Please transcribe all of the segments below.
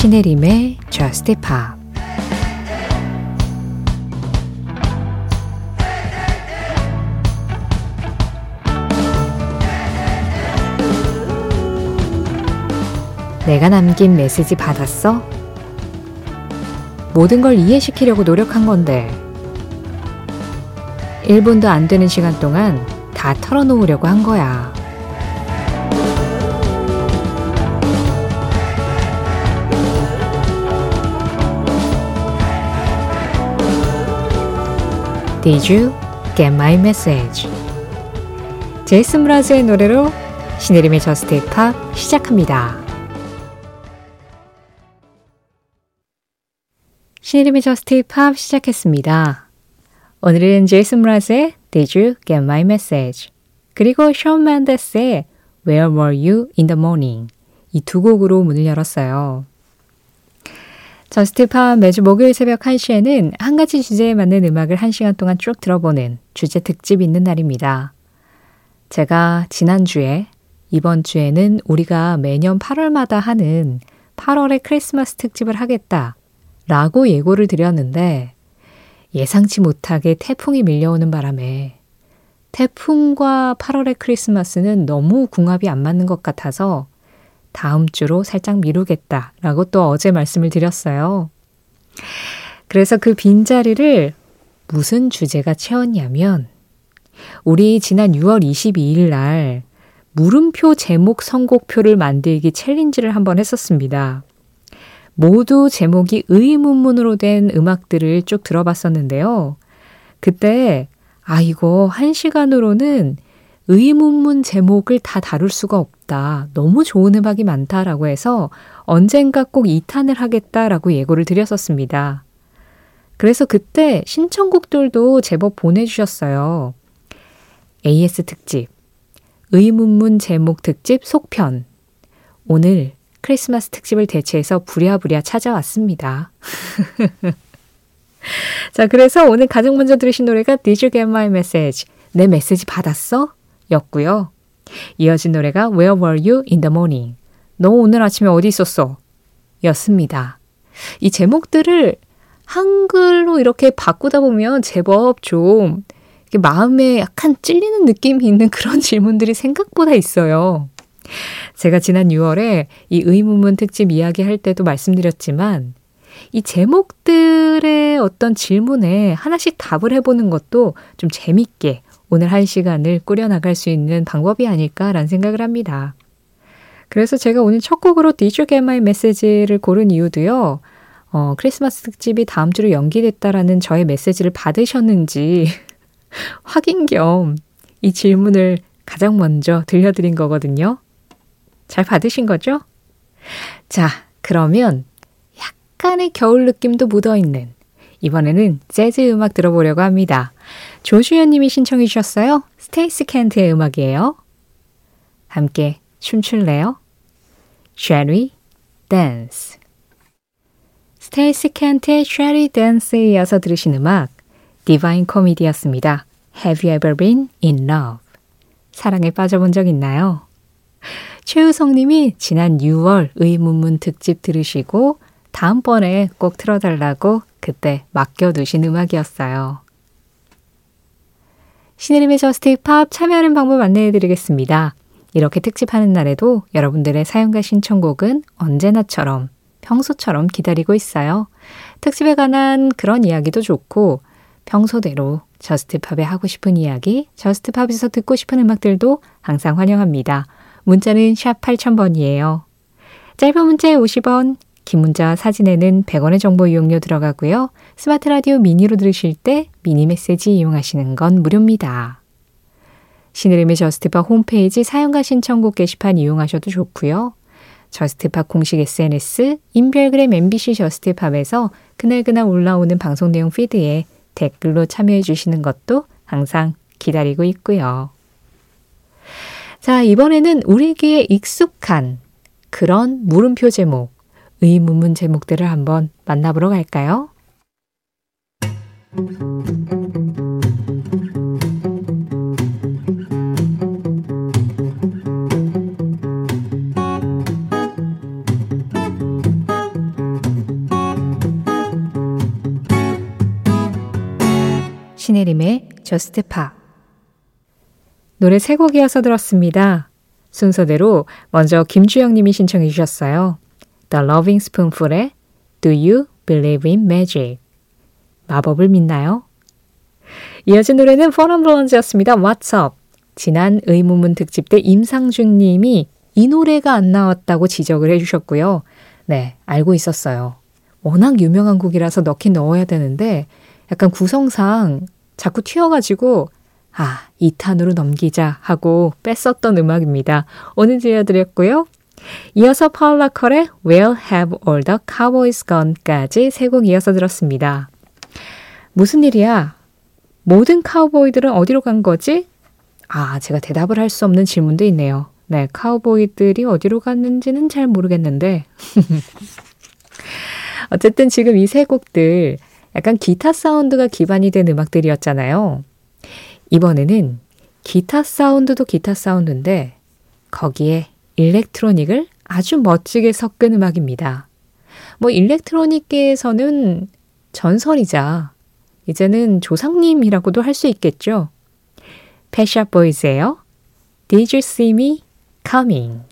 신혜림의 Just Pop 내가 남긴 메시지 받았어? 모든 걸 이해시키려고 노력한 건데 1분도 안 되는 시간 동안 다 털어놓으려고 한 거야. Did you get my message? 제이슨 므라즈의 노래로 신혜림의 저스트 팝 시작합니다. 신혜림의 저스트 팝 시작했습니다. 오늘은 제이슨 므라즈의 Did you get my message? 그리고 션 멘데스의 Where were you in the morning? 이 두 곡으로 문을 열었어요. 저스트팝 매주 목요일 새벽 1시에는 한 가지 주제에 맞는 음악을 1시간 동안 쭉 들어보는 주제 특집 있는 날입니다. 제가 지난주에 이번 주에는 우리가 매년 8월마다 하는 8월의 크리스마스 특집을 하겠다 라고 예고를 드렸는데 예상치 못하게 태풍이 밀려오는 바람에 태풍과 8월의 크리스마스는 너무 궁합이 안 맞는 것 같아서 다음 주로 살짝 미루겠다라고 또 어제 말씀을 드렸어요. 그래서 그 빈자리를 무슨 주제가 채웠냐면 우리 지난 6월 22일 날 물음표 제목 선곡표를 만들기 챌린지를 한번 했었습니다. 모두 제목이 의문문으로 된 음악들을 쭉 들어봤었는데요. 그때 아 이거 한 시간으로는 의문문 제목을 다 다룰 수가 없다. 너무 좋은 음악이 많다라고 해서 언젠가 꼭 2탄을 하겠다라고 예고를 드렸었습니다. 그래서 그때 신청곡들도 제법 보내주셨어요. AS 특집, 의문문 제목 특집 속편. 오늘 크리스마스 특집을 대체해서 부랴부랴 찾아왔습니다. 자, 그래서 오늘 가장 먼저 들으신 노래가 Did You Get My Message? 내 메시지 받았어? 였고요. 이어진 노래가 Where Were You in the Morning? 너 오늘 아침에 어디 있었어? 였습니다. 이 제목들을 한글로 이렇게 바꾸다 보면 제법 좀 마음에 약간 찔리는 느낌이 있는 그런 질문들이 생각보다 있어요. 제가 지난 6월에 이 의문문 특집 이야기할 때도 말씀드렸지만 이 제목들의 어떤 질문에 하나씩 답을 해보는 것도 좀 재밌게 오늘 한 시간을 꾸려나갈 수 있는 방법이 아닐까라는 생각을 합니다. 그래서 제가 오늘 첫 곡으로 Did You Get My Message를 고른 이유도요. 어, 크리스마스 특집이 다음 주로 연기됐다라는 저의 메시지를 받으셨는지 확인 겸 이 질문을 가장 먼저 들려드린 거거든요. 잘 받으신 거죠? 자, 그러면 약간의 겨울 느낌도 묻어있는 이번에는 재즈 음악 들어보려고 합니다. 조수연 님이 신청해 주셨어요. 스테이시 켄트의 음악이에요. 함께 춤출래요? Shall we dance? 스테이시 켄트의 Shall we dance에 이어서 들으신 음악 디바인 코미디였습니다. Have you ever been in love? 사랑에 빠져본 적 있나요? 최우성 님이 지난 6월 의문문 특집 들으시고 다음번에 꼭 틀어달라고 그때 맡겨두신 음악이었어요. 신혜림의 저스트 팝 참여하는 방법 안내해드리겠습니다. 이렇게 특집하는 날에도 여러분들의 사연과 신청곡은 언제나처럼 평소처럼 기다리고 있어요. 특집에 관한 그런 이야기도 좋고 평소대로 저스트팝에 하고 싶은 이야기, 저스트팝에서 듣고 싶은 음악들도 항상 환영합니다. 문자는 샵 8000번이에요. 짧은 문자에 50원, 긴 문자 사진에는 100원의 정보 이용료 들어가고요. 스마트 라디오 미니로 들으실 때 미니 메시지 이용하시는 건 무료입니다. 신혜림의 저스트팝 홈페이지 사연과 신청곡 게시판 이용하셔도 좋고요. 저스트팝 공식 SNS, 인별그램 MBC 저스트팝에서 그날그날 올라오는 방송 내용 피드에 댓글로 참여해 주시는 것도 항상 기다리고 있고요. 자, 이번에는 우리에게 익숙한 그런 물음표 제목, 의문문 제목들을 한번 만나보러 갈까요? 신혜림의 저스트 파 노래 세 곡이어서 들었습니다. 순서대로 먼저 김주영님이 신청해 주셨어요. The Loving Spoonful의 Do You Believe in Magic 마법을 믿나요? 이어진 노래는 포럼 블론즈였습니다. What's Up 지난 의문문 특집 때 임상준 님이 이 노래가 안 나왔다고 지적을 해주셨고요. 네, 알고 있었어요. 워낙 유명한 곡이라서 넣긴 넣어야 되는데 약간 구성상 자꾸 튀어가지고 아, 2탄으로 넘기자 하고 뺐었던 음악입니다. 오늘 들려드렸고요. 이어서 파울라 컬의 Where Have All the Cowboys Gone까지 세 곡 이어서 들었습니다. 무슨 일이야? 모든 카우보이들은 어디로 간 거지? 아, 제가 대답을 할 수 없는 질문도 있네요. 네, 카우보이들이 어디로 갔는지는 잘 모르겠는데. 어쨌든 지금 이 세 곡들 약간 기타 사운드가 기반이 된 음악들이었잖아요. 이번에는 기타 사운드도 기타 사운드인데 거기에 일렉트로닉을 아주 멋지게 섞은 음악입니다. 뭐 일렉트로닉계에서는 전설이자 이제는 조상님이라고도 할 수 있겠죠. 패샤 보이즈예요. Did you see me coming?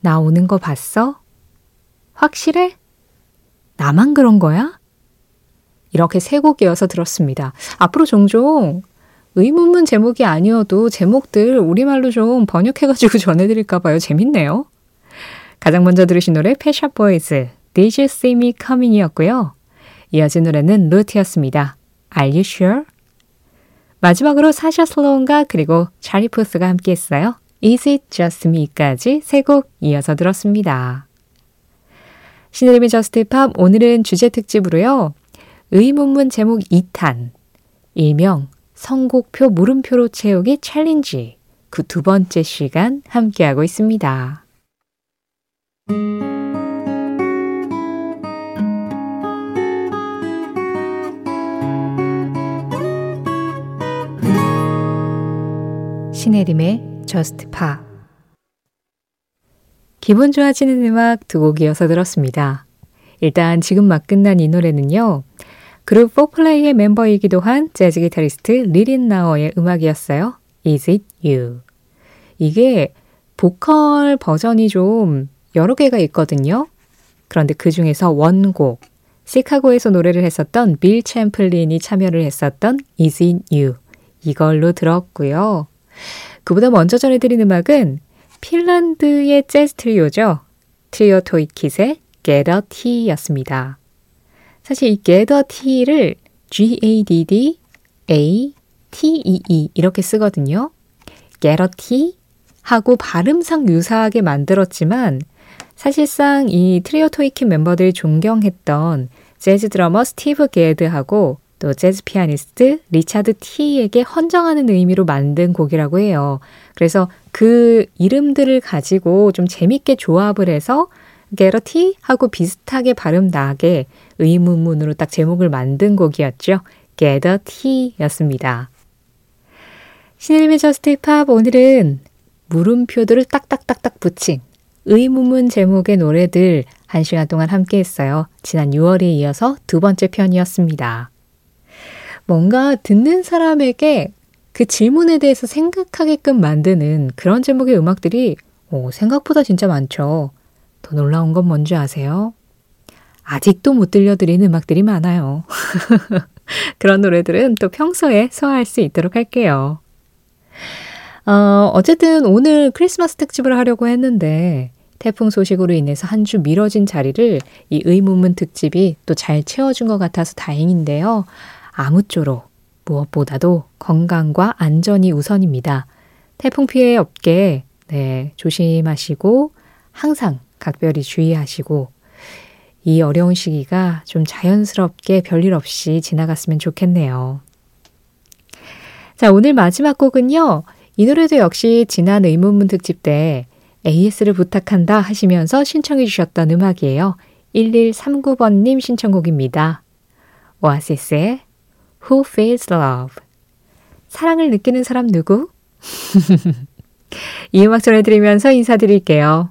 나 오는 거 봤어? 확실해? 나만 그런 거야? 이렇게 세 곡 이어서 들었습니다. 앞으로 종종 의문문 제목이 아니어도 제목들 우리말로 좀 번역해가지고 전해드릴까봐요. 재밌네요. 가장 먼저 들으신 노래 펫 샵 보이즈 Did You See Me Coming이었고요. 이어진 노래는 루트였습니다. Are You Sure? 마지막으로 사샤 슬로운과 그리고 찰리 푸스가 함께했어요. Is It Just Me까지 세 곡 이어서 들었습니다. 신혜림의 저스트 팝 오늘은 주제 특집으로요. 의문문 제목 2탄 일명 선곡표 물음표로 채우기 챌린지 그 두 번째 시간 함께하고 있습니다. 신혜림의 Just Pa 기분 좋아지는 음악 두 곡 이어서 들었습니다. 일단 지금 막 끝난 이 노래는요. 그룹 포플레이의 멤버이기도 한 재즈 기타리스트 리린 나워의 음악이었어요. Is It You? 이게 보컬 버전이 좀 여러 개가 있거든요. 그런데 그 중에서 원곡, 시카고에서 노래를 했었던 빌 챔플린이 참여를 했었던 Is It You? 이걸로 들었고요. 그보다 먼저 전해드린 음악은 핀란드의 재즈 트리오죠. 트리오 토이킷의 Get a T였습니다. 사실 이 gather t를 G-A-D-D A-T-E-E 이렇게 쓰거든요. gather t 하고 발음상 유사하게 만들었지만 사실상 이 트리오 토이킨 멤버들이 존경했던 재즈 드러머 스티브 게드하고 또 재즈 피아니스트 리차드 티에게 헌정하는 의미로 만든 곡이라고 해요. 그래서 그 이름들을 가지고 좀 재밌게 조합을 해서 게러티 하고 비슷하게 발음 나게 의문문으로 딱 제목을 만든 곡이었죠. Gadd A Tee였습니다. 신혜림의 저스트 팝 오늘은 물음표들을 딱딱딱딱 붙인 의문문 제목의 노래들 한 시간 동안 함께 했어요. 지난 6월에 이어서 두 번째 편이었습니다. 뭔가 듣는 사람에게 그 질문에 대해서 생각하게끔 만드는 그런 제목의 음악들이 오, 생각보다 진짜 많죠. 더 놀라운 건 뭔지 아세요? 아직도 못 들려드린 음악들이 많아요. 그런 노래들은 또 평소에 소화할 수 있도록 할게요. 어, 어쨌든 오늘 크리스마스 특집을 하려고 했는데 태풍 소식으로 인해서 한 주 미뤄진 자리를 이 의문문 특집이 또 잘 채워준 것 같아서 다행인데요. 아무쪼록 무엇보다도 건강과 안전이 우선입니다. 태풍 피해 없게 네, 조심하시고 항상 각별히 주의하시고 이 어려운 시기가 좀 자연스럽게 별일 없이 지나갔으면 좋겠네요. 자, 오늘 마지막 곡은요. 이 노래도 역시 지난 의문문 특집 때 AS를 부탁한다 하시면서 신청해 주셨던 음악이에요. 1139번님 신청곡입니다. 오아시스의 Who Feels Love 사랑을 느끼는 사람 누구? 이 음악 전해드리면서 인사드릴게요.